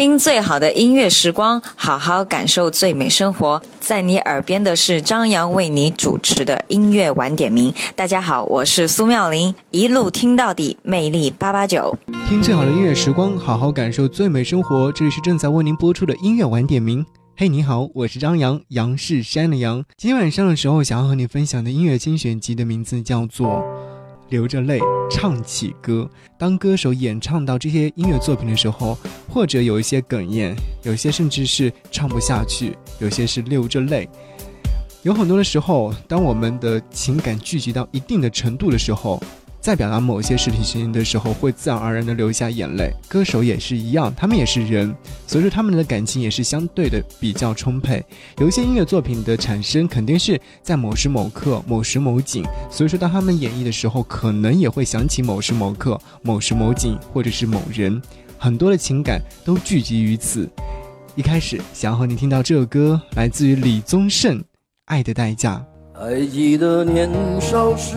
听最好的音乐时光，好好感受最美生活。在你耳边的是张扬为你主持的音乐晚点名。大家好，我是苏妙玲，一路听到底，魅力八八九。听最好的音乐时光，好好感受最美生活。这里是正在为您播出的音乐晚点名。嘿，你好，我是张扬，杨是山的杨。今天晚上的时候，想要和你分享的音乐精选集的名字叫做。流着泪唱起歌。当歌手演唱到这些音乐作品的时候，或者有一些哽咽，有些甚至是唱不下去，有些是流着泪。有很多的时候，当我们的情感聚集到一定的程度的时候。在表达某些事情的时候，会自然而然的流下眼泪。歌手也是一样，他们也是人，所以说他们的感情也是相对的比较充沛。有一些音乐作品的产生，肯定是在某时某刻、某时某景，所以说当他们演绎的时候，可能也会想起某时某刻、某时某景，或者是某人，很多的情感都聚集于此。一开始想要和你听到这首歌，来自于李宗盛，《爱的代价》。还记得年少时。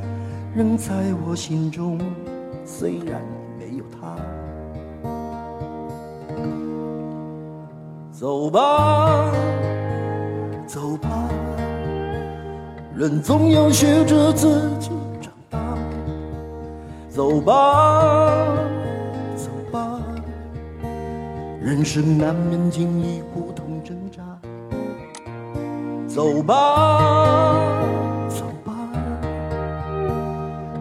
仍在我心中，虽然已没有他。走吧，走吧，人总要学着自己长大。走吧，走吧，人生难免经历苦痛挣扎。走吧。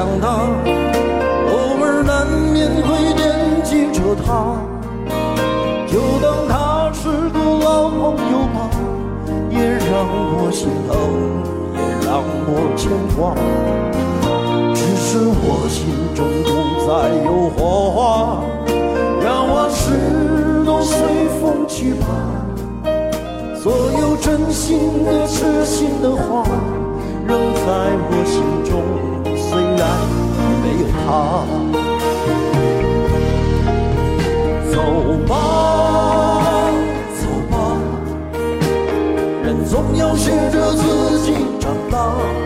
想他，偶尔难免会惦记着他，就当他是个老朋友吧，也让我心疼，也让我牵挂。只是我心中不再有火花，让往事都随风去吧。所有真心的、痴心的话，仍在我心中。虽然没有他，走吧，走吧，人总要学着自己长大。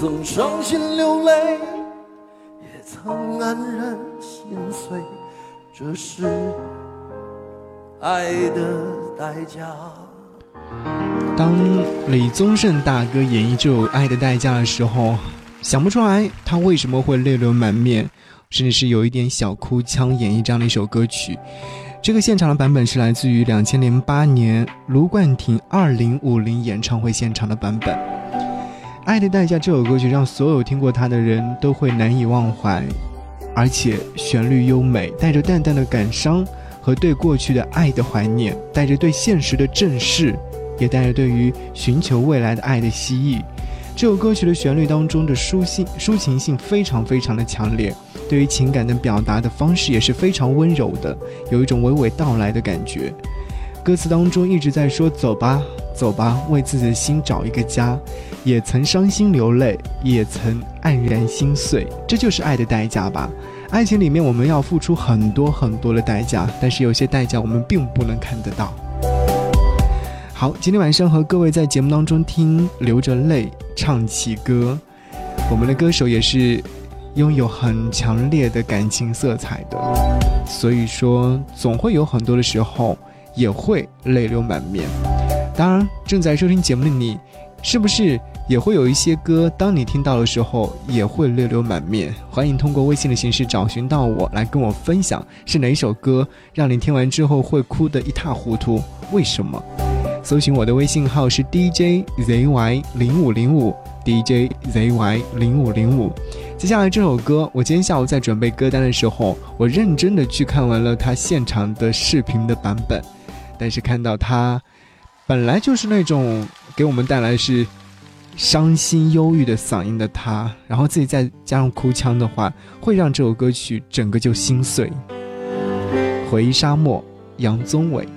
曾伤心流泪，也曾黯然心碎，这是爱的代价。当李宗盛大哥演绎这首《爱的代价》的时候，想不出来他为什么会泪流满面，甚至是有一点小哭腔演绎这样的一首歌曲。这个现场的版本是来自于两千零八年卢冠廷二零五零演唱会现场的版本。《爱的代价》这首歌曲让所有听过它的人都会难以忘怀，而且旋律优美，带着淡淡的感伤和对过去的爱的怀念，带着对现实的正视。也带着对于寻求未来的爱的希冀。这首歌曲的旋律当中的抒性、抒情性非常非常的强烈，对于情感的表达的方式也是非常温柔的，有一种娓娓道来的感觉。歌词当中一直在说：“走吧，走吧，为自己的心找一个家。”也曾伤心流泪，也曾黯然心碎，这就是爱的代价吧。爱情里面我们要付出很多很多的代价，但是有些代价我们并不能看得到。好，今天晚上和各位在节目当中听流着泪唱起歌，我们的歌手也是拥有很强烈的感情色彩的，所以说总会有很多的时候也会泪流满面。当然，正在收听节目的你，是不是也会有一些歌，当你听到的时候也会泪流满面？欢迎通过微信的形式找寻到我，来跟我分享是哪一首歌让你听完之后会哭得一塌糊涂？为什么？搜寻我的微信号是 D J Z Y 零五零五 D J Z Y 零五零五。接下来这首歌，我今天下午在准备歌单的时候，我认真的去看完了他现场的视频的版本，但是看到他本来就是那种给我们带来是伤心忧郁的嗓音的他，然后自己再加上哭腔的话，会让这首歌曲整个就心碎。回忆沙漠，杨宗纬。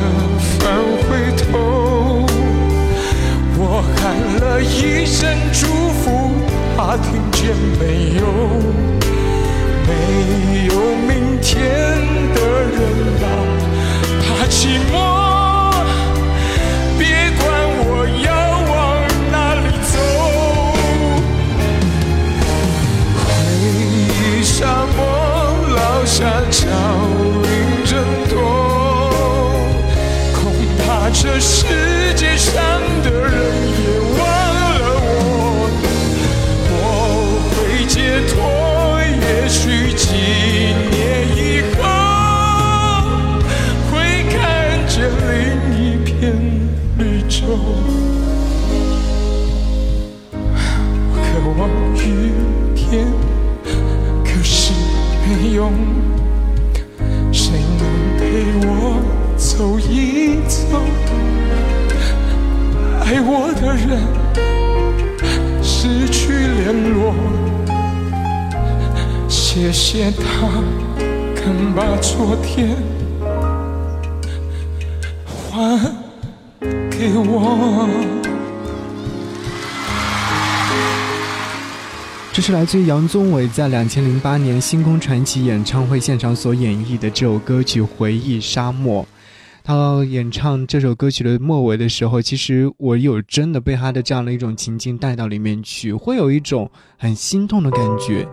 着反回头，我喊了一声祝福，他听见没有？他肯把昨天还给我。这是来自于杨宗纬在两千零八年星空传奇演唱会现场所演绎的这首歌曲《回忆沙漠》。他演唱这首歌曲的末尾的时候，其实我有真的被他的这样的一种情境带到里面去，会有一种很心痛的感觉。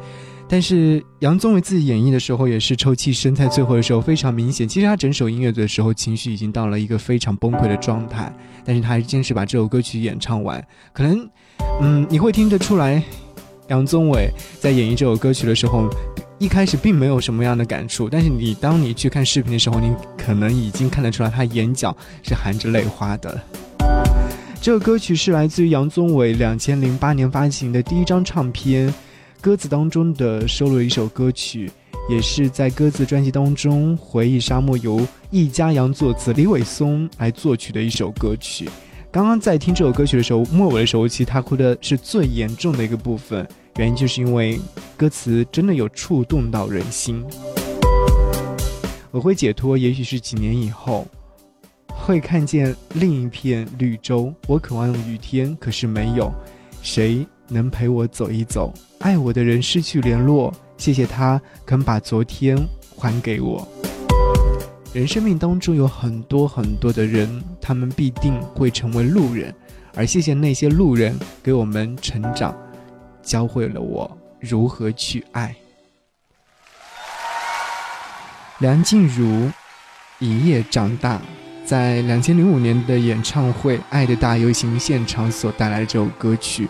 但是杨宗纬自己演绎的时候，也是抽泣声在最后的时候非常明显。其实他整首音乐的时候，情绪已经到了一个非常崩溃的状态，但是他还是坚持把这首歌曲演唱完。可能，嗯，你会听得出来。杨宗纬在演绎这首歌曲的时候，一开始并没有什么样的感触，但是你当你去看视频的时候，你可能已经看得出来他眼角是含着泪花的。这首歌曲是来自于杨宗纬两千零八年发行的第一张唱片，歌词当中的收录了一首歌曲，也是在歌词专辑当中《回忆沙漠》由易家扬作词，李伟松来作曲的一首歌曲。刚刚在听这首歌曲的时候，末尾的时候，其实他哭的是最严重的一个部分，原因就是因为歌词真的有触动到人心。我会解脱，也许是几年以后，会看见另一片绿洲。我渴望雨天，可是没有谁能陪我走一走。爱我的人失去联络，谢谢他肯把昨天还给我。人生命当中有很多很多的人，他们必定会成为路人，而谢谢那些路人给我们成长，教会了我如何去爱。梁静茹一夜长大，在两千零五年的演唱会《爱的大游行》现场所带来的这首歌曲。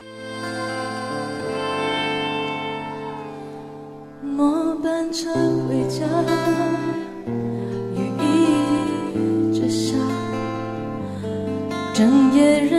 车回家，雨一直下，整夜。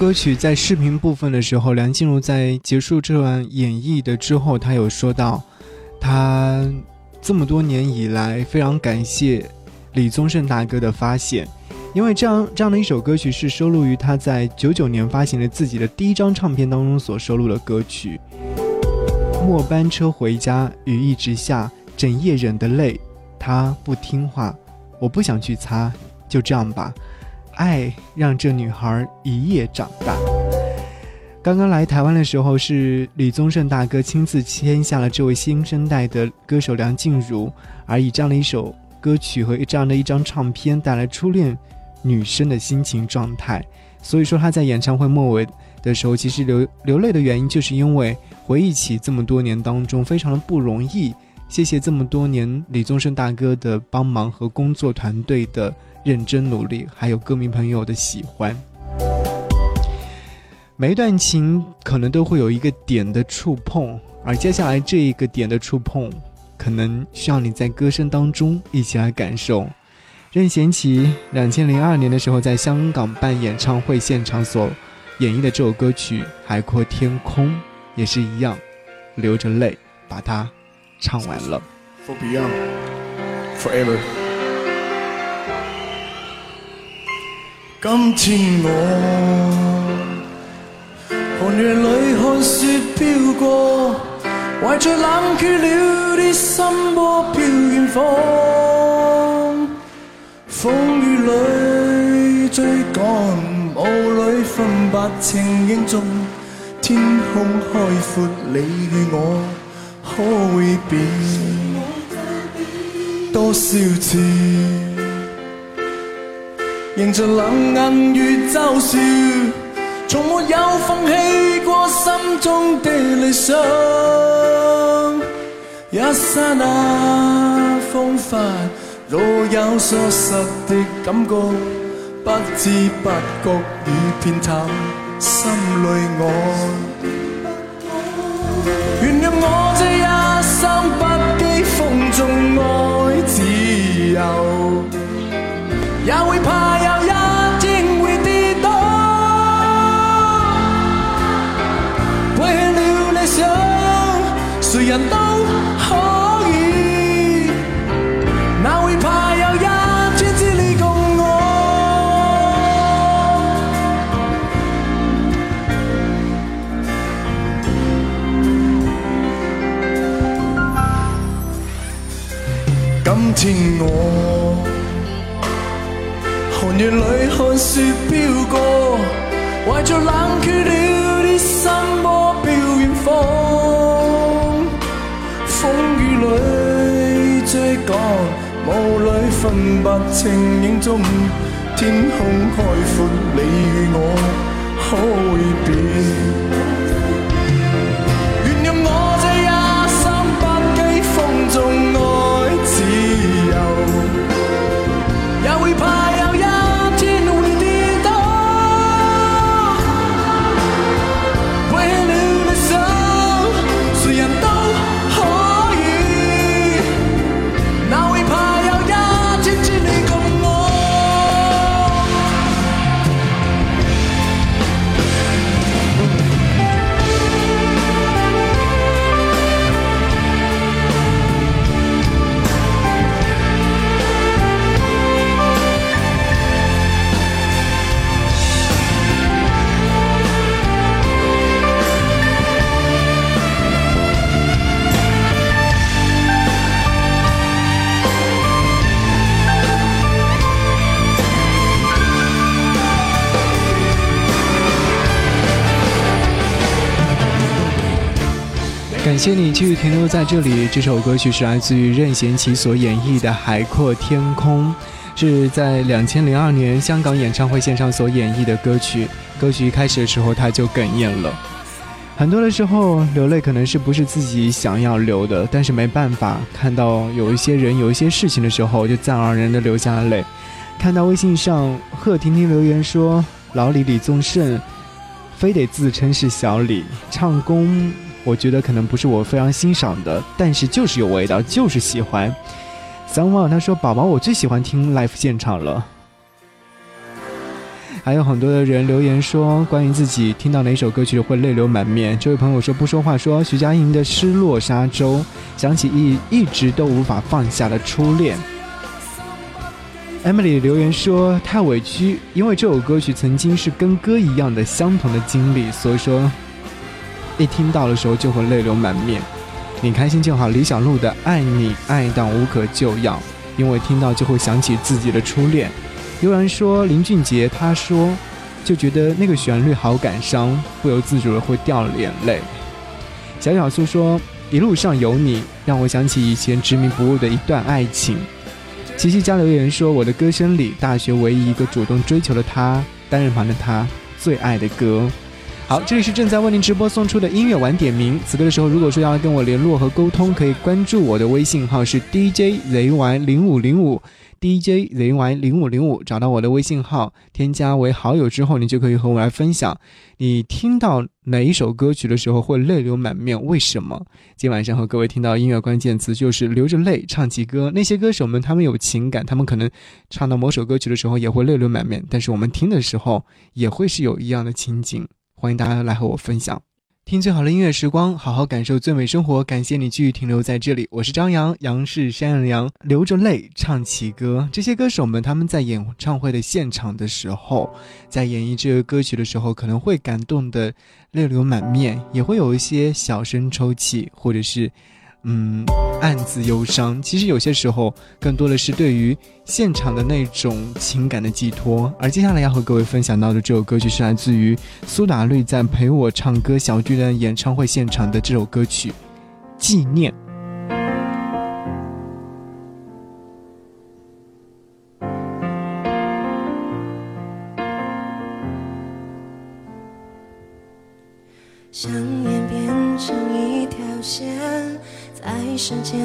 歌曲在视频部分的时候，梁静茹在结束这段演绎的之后，她有说到，她这么多年以来非常感谢李宗盛大哥的发现，因为这样这样的一首歌曲是收录于他在九九年发行的自己的第一张唱片当中所收录的歌曲。末班车回家，雨一直下，整夜忍的泪，他不听话，我不想去擦，就这样吧。爱让这女孩一夜长大。刚刚来台湾的时候，是李宗盛大哥亲自签下了这位新生代的歌手梁静茹，而以这样的一首歌曲和这样的一张唱片，带来初恋女生的心情状态。所以说他在演唱会末尾的时候，其实流流泪的原因，就是因为回忆起这么多年当中非常的不容易。谢谢这么多年李宗盛大哥的帮忙和工作团队的认真努力，还有歌迷朋友的喜欢。每一段情可能都会有一个点的触碰，而接下来这一个点的触碰，可能需要你在歌声当中一起来感受。任贤齐两千零二年的时候在香港办演唱会现场所演绎的这首歌曲《海阔天空》，也是一样，流着泪把它唱完了。For Beyond Forever。今天我寒夜里看雪飘過，懷着冷卻了的心窩飄遠方。風雨里追趕，霧裏分不清影踪。天空開闊，你與我可會變多少次？迎着冷眼與嘲笑，從沒有放棄過心中的理想。一刹那風發，若有疏失的感覺，不知不覺已偏淡心裏愛。原諒我這一生不羈風中愛自由，也會怕人都可以，哪會怕有一天只你共我？今天我寒夜里看雪飄過，懷着冷卻了雾里分不清影踪，天空开阔，你与我可会变。谢你继续停留在这里。这首歌曲是来自于任贤齐所演绎的《海阔天空》，是在两千零二年香港演唱会现场所演绎的歌曲。歌曲一开始的时候他就哽咽了。很多的时候流泪可能是不是自己想要流的，但是没办法，看到有一些人有一些事情的时候，就自然而然的流下了泪。看到微信上贺婷婷留言说：“老李李宗盛非得自称是小李，唱功我觉得可能不是我非常欣赏的，但是就是有味道，就是喜欢。”三旺他说：“宝宝，我最喜欢听 live 现场了。”还有很多的人留言说，关于自己听到哪首歌曲会泪流满面。这位朋友说不说话，说徐佳莹的《失落沙洲》，想起一一直都无法放下的初恋。Emily 留言说太委屈，因为这首歌曲曾经是跟歌一样的相同的经历，所以说一听到的时候就会泪流满面。你开心就好，李小璐的《爱你爱到无可救药》，因为听到就会想起自己的初恋。悠然说林俊杰，他说就觉得那个旋律好感伤，不由自主的会掉眼泪。小小苏说一路上有你，让我想起以前执迷不悟的一段爱情。琪琪加留言说我的歌声里，大学唯一一个主动追求的他，单人旁的他最爱的歌。好，这里是正在为您直播送出的音乐晚点名。此刻的时候，如果说要跟我联络和沟通，可以关注我的微信号是 DJZY 零五零五。DJZY 零五零五，找到我的微信号，添加为好友之后，你就可以和我来分享，你听到哪一首歌曲的时候会泪流满面，为什么？今晚上和各位听到音乐关键词就是流着泪唱起歌。那些歌手们，他们有情感，他们可能唱到某首歌曲的时候也会泪流满面，但是我们听的时候也会是有一样的情景。欢迎大家来和我分享。听最好的音乐时光，好好感受最美生活。感谢你继续停留在这里，我是张扬，杨是山羊，流着泪唱起歌。这些歌手们他们在演唱会的现场的时候，在演绎这个歌曲的时候，可能会感动的泪流满面，也会有一些小声抽泣，或者是。嗯，暗自忧伤。其实有些时候，更多的是对于现场的那种情感的寄托。而接下来要和各位分享到的这首歌曲，是来自于苏打绿在陪我唱歌小巨蛋演唱会现场的这首歌曲《纪念》。想念变成一条线。在时间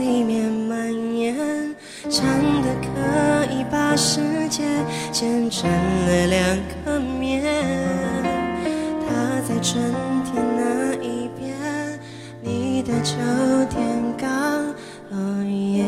里面蔓延，长的可以把世界剪成了两个面。他在春天那一边，你的秋天刚落叶，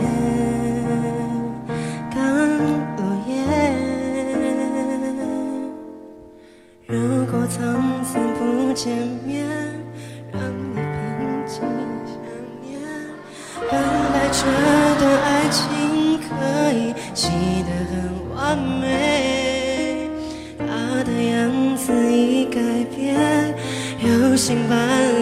有新伴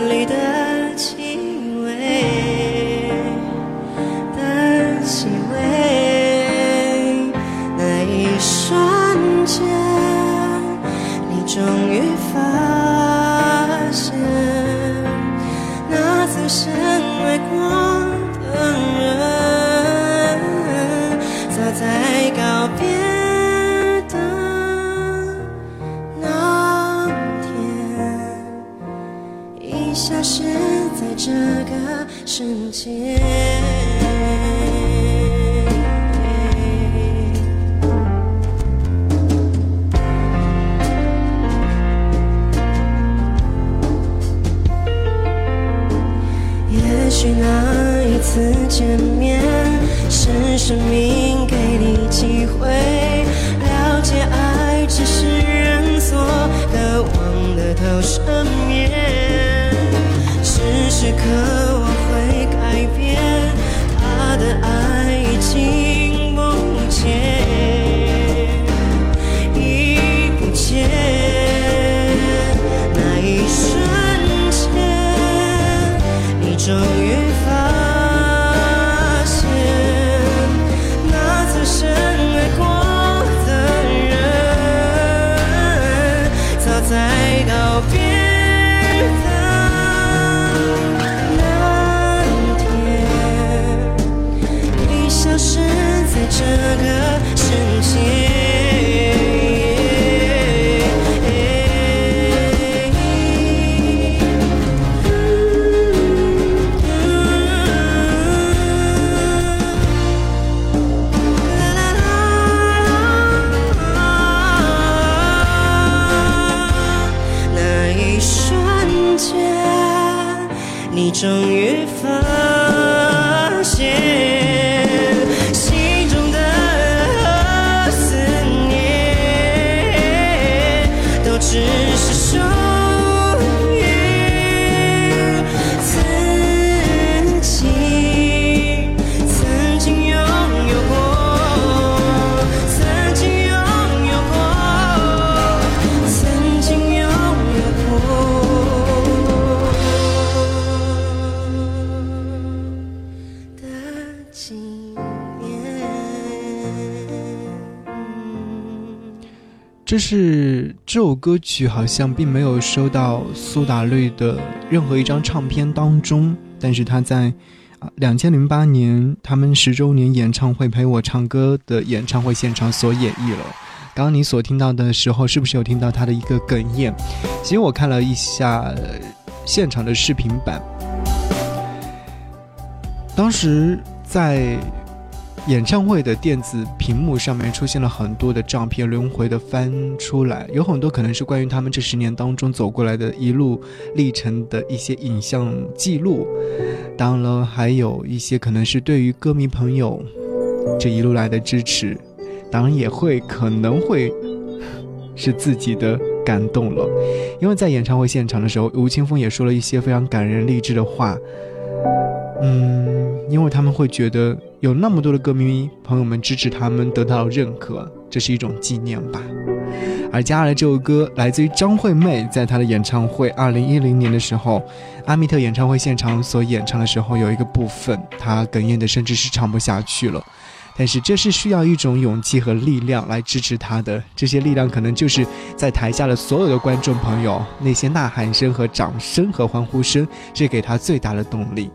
许那一次见面，是生命给你机会，了解爱只是人所渴望的投射面。时时刻我会改变，他的爱已经已消失在这个世界。那一瞬间，你终于是这首歌曲好像并没有收到苏打绿的任何一张唱片当中，但是他在啊两千零八年他们十周年演唱会陪我唱歌的演唱会现场所演绎了。刚刚你所听到的时候，是不是有听到他的一个哽咽？其实我看了一下现场的视频版，当时在。演唱会的电子屏幕上面出现了很多的照片，轮回的翻出来，有很多可能是关于他们这十年当中走过来的一路历程的一些影像记录，当然了，还有一些可能是对于歌迷朋友这一路来的支持，当然也会可能会是自己的感动了，因为在演唱会现场的时候，吴青峰也说了一些非常感人励志的话。嗯，因为他们会觉得有那么多的歌迷朋友们支持他们，得到认可，这是一种纪念吧。而接下来这首歌来自于张惠妹，在她的演唱会二零一零年的时候，阿密特演唱会现场所演唱的时候，有一个部分她哽咽的甚至是唱不下去了。但是这是需要一种勇气和力量来支持她的，这些力量可能就是在台下的所有的观众朋友那些呐喊声和掌声和欢呼声，是给她最大的动力。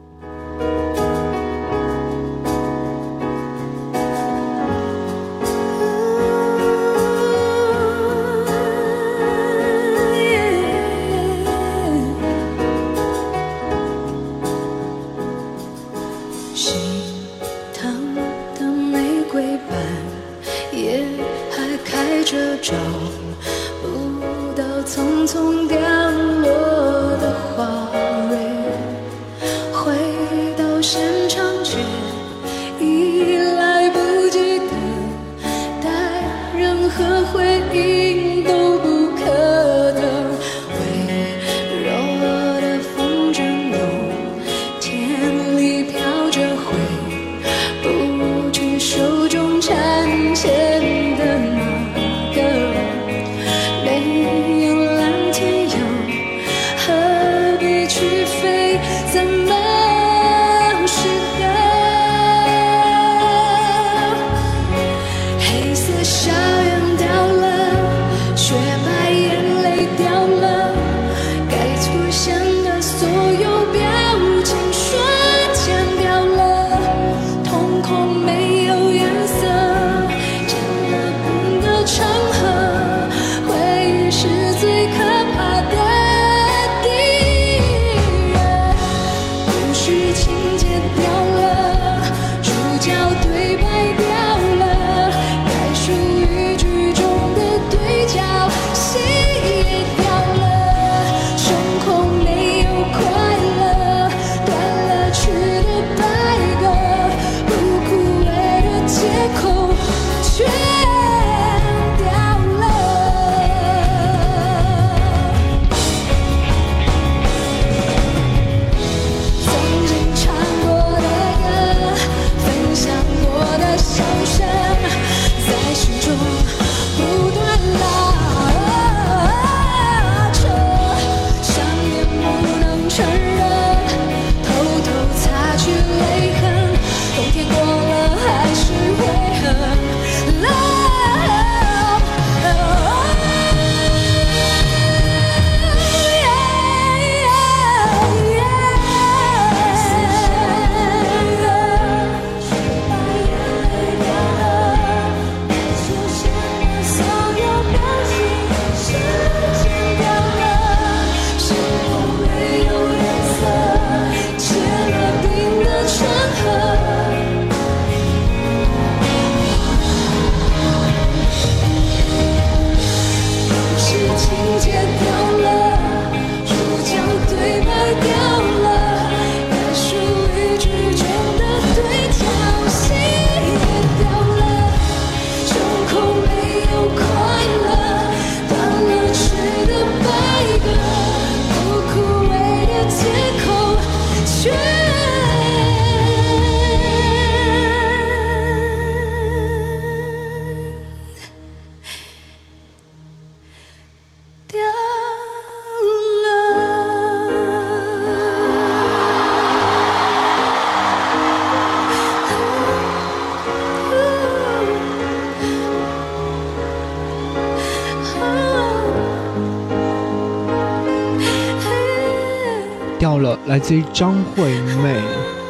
于张惠妹。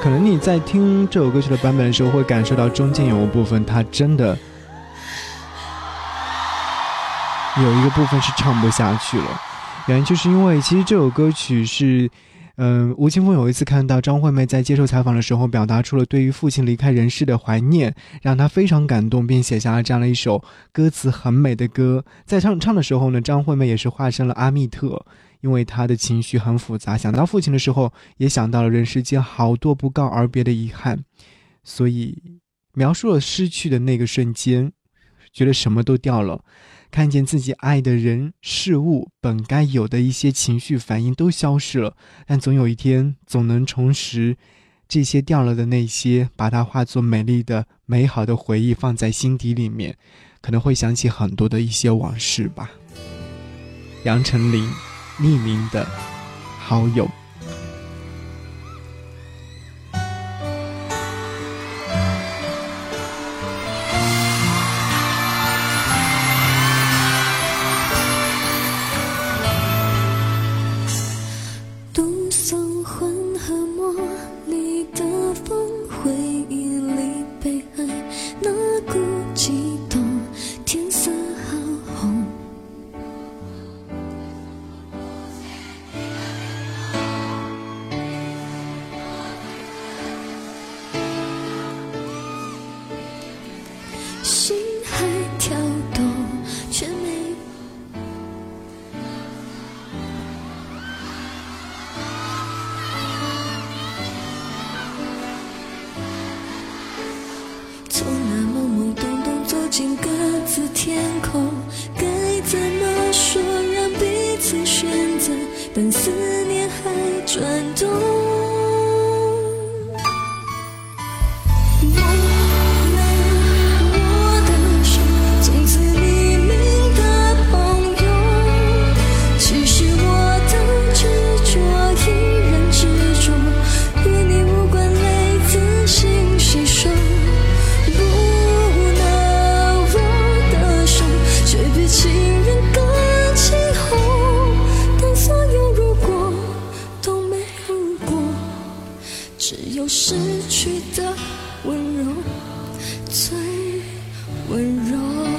可能你在听这首歌曲的版本的时候，会感受到中间有个部分，它真的有一个部分是唱不下去了。原因就是因为，其实这首歌曲是。嗯，吴青峰有一次看到张惠妹在接受采访的时候，表达出了对于父亲离开人世的怀念，让他非常感动，并写下了这样的一首歌词很美的歌。在唱唱的时候呢，张惠妹也是化身了阿密特，因为他的情绪很复杂，想到父亲的时候，也想到了人世间好多不告而别的遗憾，所以描述了失去的那个瞬间，觉得什么都掉了。看见自己爱的人事物本该有的一些情绪反应都消失了，但总有一天总能重拾这些掉了的那些，把它化作美丽的、美好的回忆放在心底里面，可能会想起很多的一些往事吧。杨丞琳，匿名的好友。只有失去的温柔最温柔。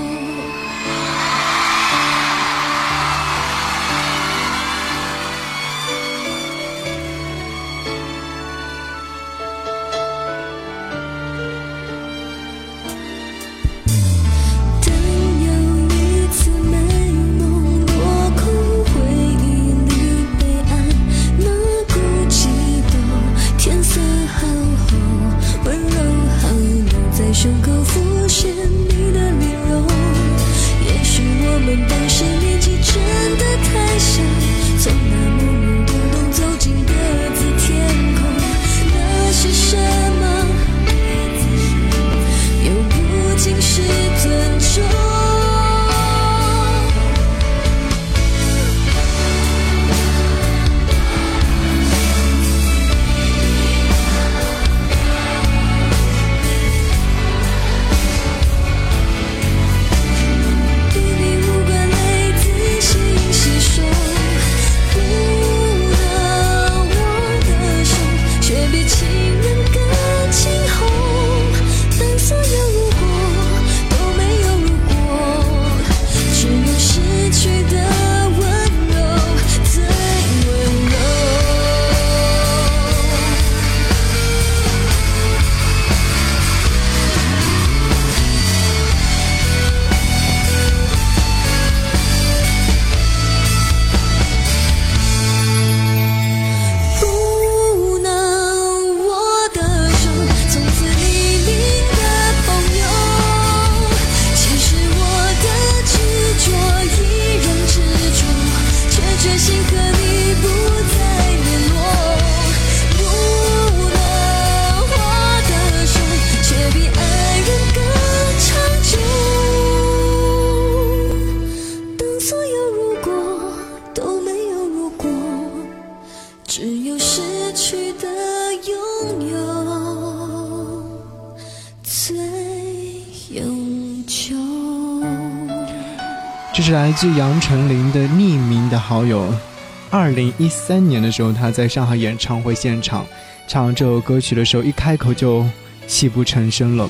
自杨丞琳的匿名的好友。二零一三年的时候，他在上海演唱会现场唱这首歌曲的时候，一开口就泣不成声了。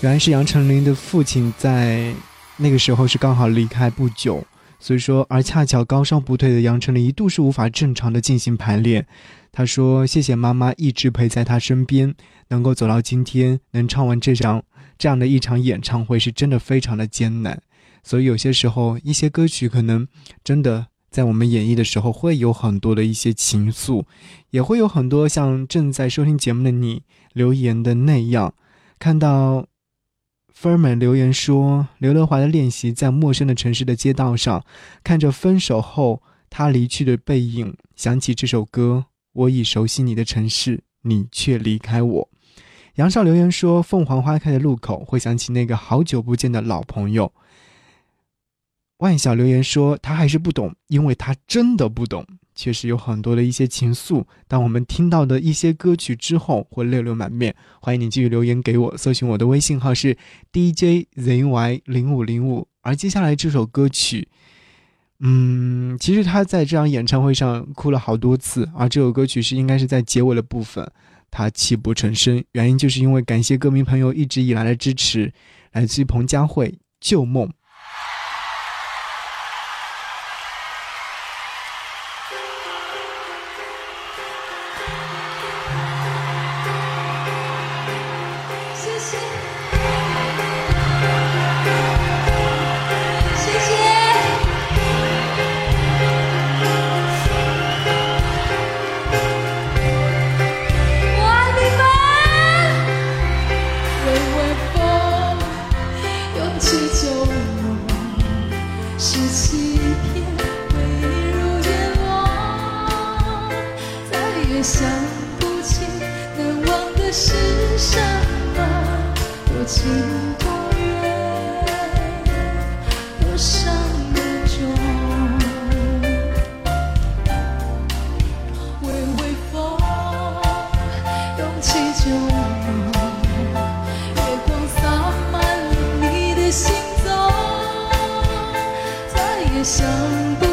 原来是杨丞琳的父亲在那个时候是刚好离开不久，所以说而恰巧高烧不退的杨丞琳一度是无法正常的进行排练。他说：“谢谢妈妈一直陪在他身边，能够走到今天，能唱完这场这样的一场演唱会，是真的非常的艰难。所以有些时候，一些歌曲可能真的在我们演绎的时候，会有很多的一些情愫，也会有很多像正在收听节目的你留言的那样，看到芬儿们留言说，刘德华的练习在陌生的城市的街道上，看着分手后他离去的背影，想起这首歌。”我已熟悉你的城市，你却离开我。杨少留言说：“凤凰花开的路口，会想起那个好久不见的老朋友。”万晓留言说：“他还是不懂，因为他真的不懂。确实有很多的一些情愫，当我们听到的一些歌曲之后，会泪流满面。欢迎你继续留言给我，搜寻我的微信号是 DJZY 零五零五。而接下来这首歌曲。”嗯，其实他在这场演唱会上哭了好多次，而这首歌曲是应该是在结尾的部分，他泣不成声，原因就是因为感谢歌迷朋友一直以来的支持，来自于彭佳慧《旧梦》。月光洒满了你的行踪，再也想。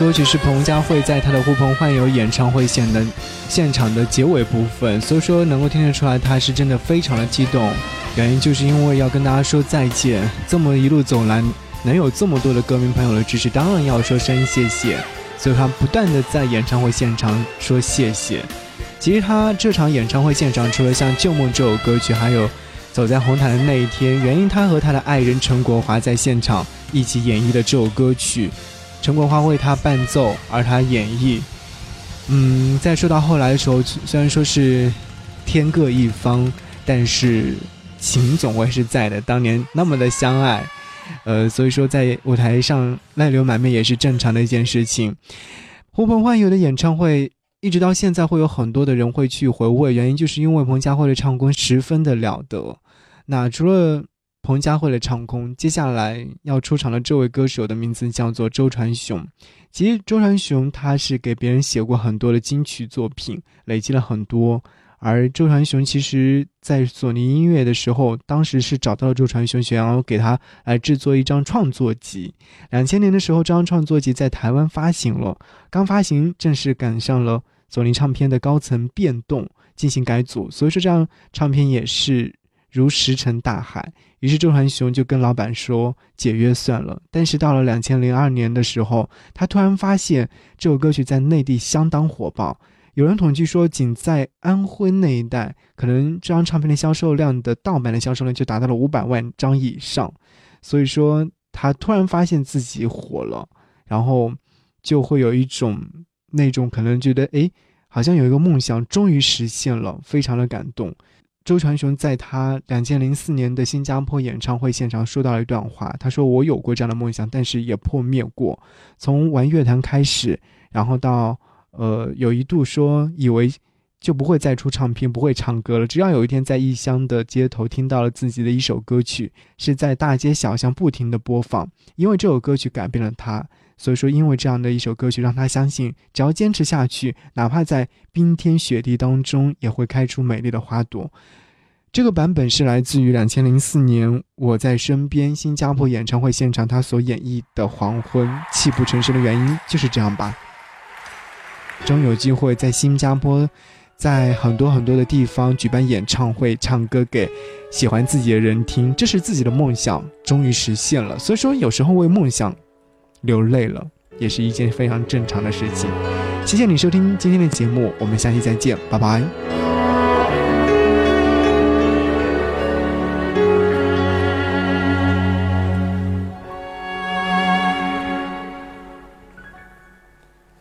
歌曲是彭佳慧在她的呼朋唤友演唱会现的现场的结尾部分，所以说能够听得出来，她是真的非常的激动。原因就是因为要跟大家说再见，这么一路走来，能有这么多的歌迷朋友的支持，当然要说声谢谢。所以她不断的在演唱会现场说谢谢。其实她这场演唱会现场，除了像《旧梦》这首歌曲，还有走在红毯的那一天，原因她和她的爱人陈国华在现场一起演绎了这首歌曲。陈国华为他伴奏，而他演绎。嗯，在说到后来的时候，虽然说是天各一方，但是情总会是在的。当年那么的相爱，呃，所以说在舞台上泪流满面也是正常的一件事情。呼朋唤友的演唱会，一直到现在会有很多的人会去回味，原因就是因为彭佳慧的唱功十分的了得。那除了彭佳慧的唱功，接下来要出场的这位歌手的名字叫做周传雄。其实周传雄他是给别人写过很多的金曲作品，累积了很多。而周传雄其实在索尼音乐的时候，当时是找到了周传雄，想要给他来制作一张创作集。两千年的时候，这张创作集在台湾发行了，刚发行正是赶上了索尼唱片的高层变动，进行改组，所以说这张唱片也是如石沉大海。于是周传雄就跟老板说解约算了。但是到了两千零二年的时候，他突然发现这首歌曲在内地相当火爆。有人统计说，仅在安徽那一带，可能这张唱片的销售量的盗版的销售量就达到了五百万张以上。所以说，他突然发现自己火了，然后就会有一种那种可能觉得，哎，好像有一个梦想终于实现了，非常的感动。周传雄在他两千零四年的新加坡演唱会现场说到了一段话，他说：“我有过这样的梦想，但是也破灭过。从玩乐坛开始，然后到呃有一度说以为就不会再出唱片，不会唱歌了。只要有一天在异乡的街头听到了自己的一首歌曲，是在大街小巷不停的播放，因为这首歌曲改变了他。”所以说，因为这样的一首歌曲，让他相信，只要坚持下去，哪怕在冰天雪地当中，也会开出美丽的花朵。这个版本是来自于两千零四年《我在身边》新加坡演唱会现场，他所演绎的《黄昏》，泣不成声的原因就是这样吧。终有机会在新加坡，在很多很多的地方举办演唱会，唱歌给喜欢自己的人听，这是自己的梦想，终于实现了。所以说，有时候为梦想。流泪了，也是一件非常正常的事情。谢谢你收听今天的节目，我们下期再见，拜拜。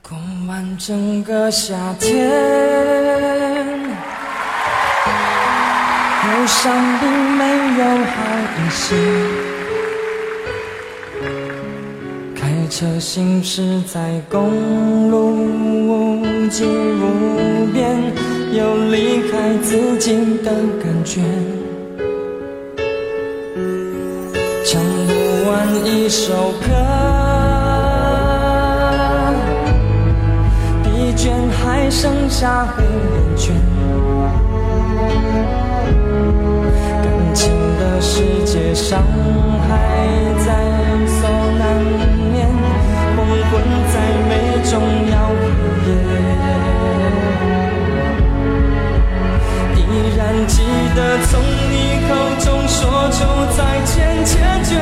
过完整个夏天，忧伤并没有好一些。车行驶在公路，进入边，有离开自己的感觉。唱不完一首歌，疲倦还剩下黑眼圈。感情的世界，伤害在的从你口中说出再见，坚决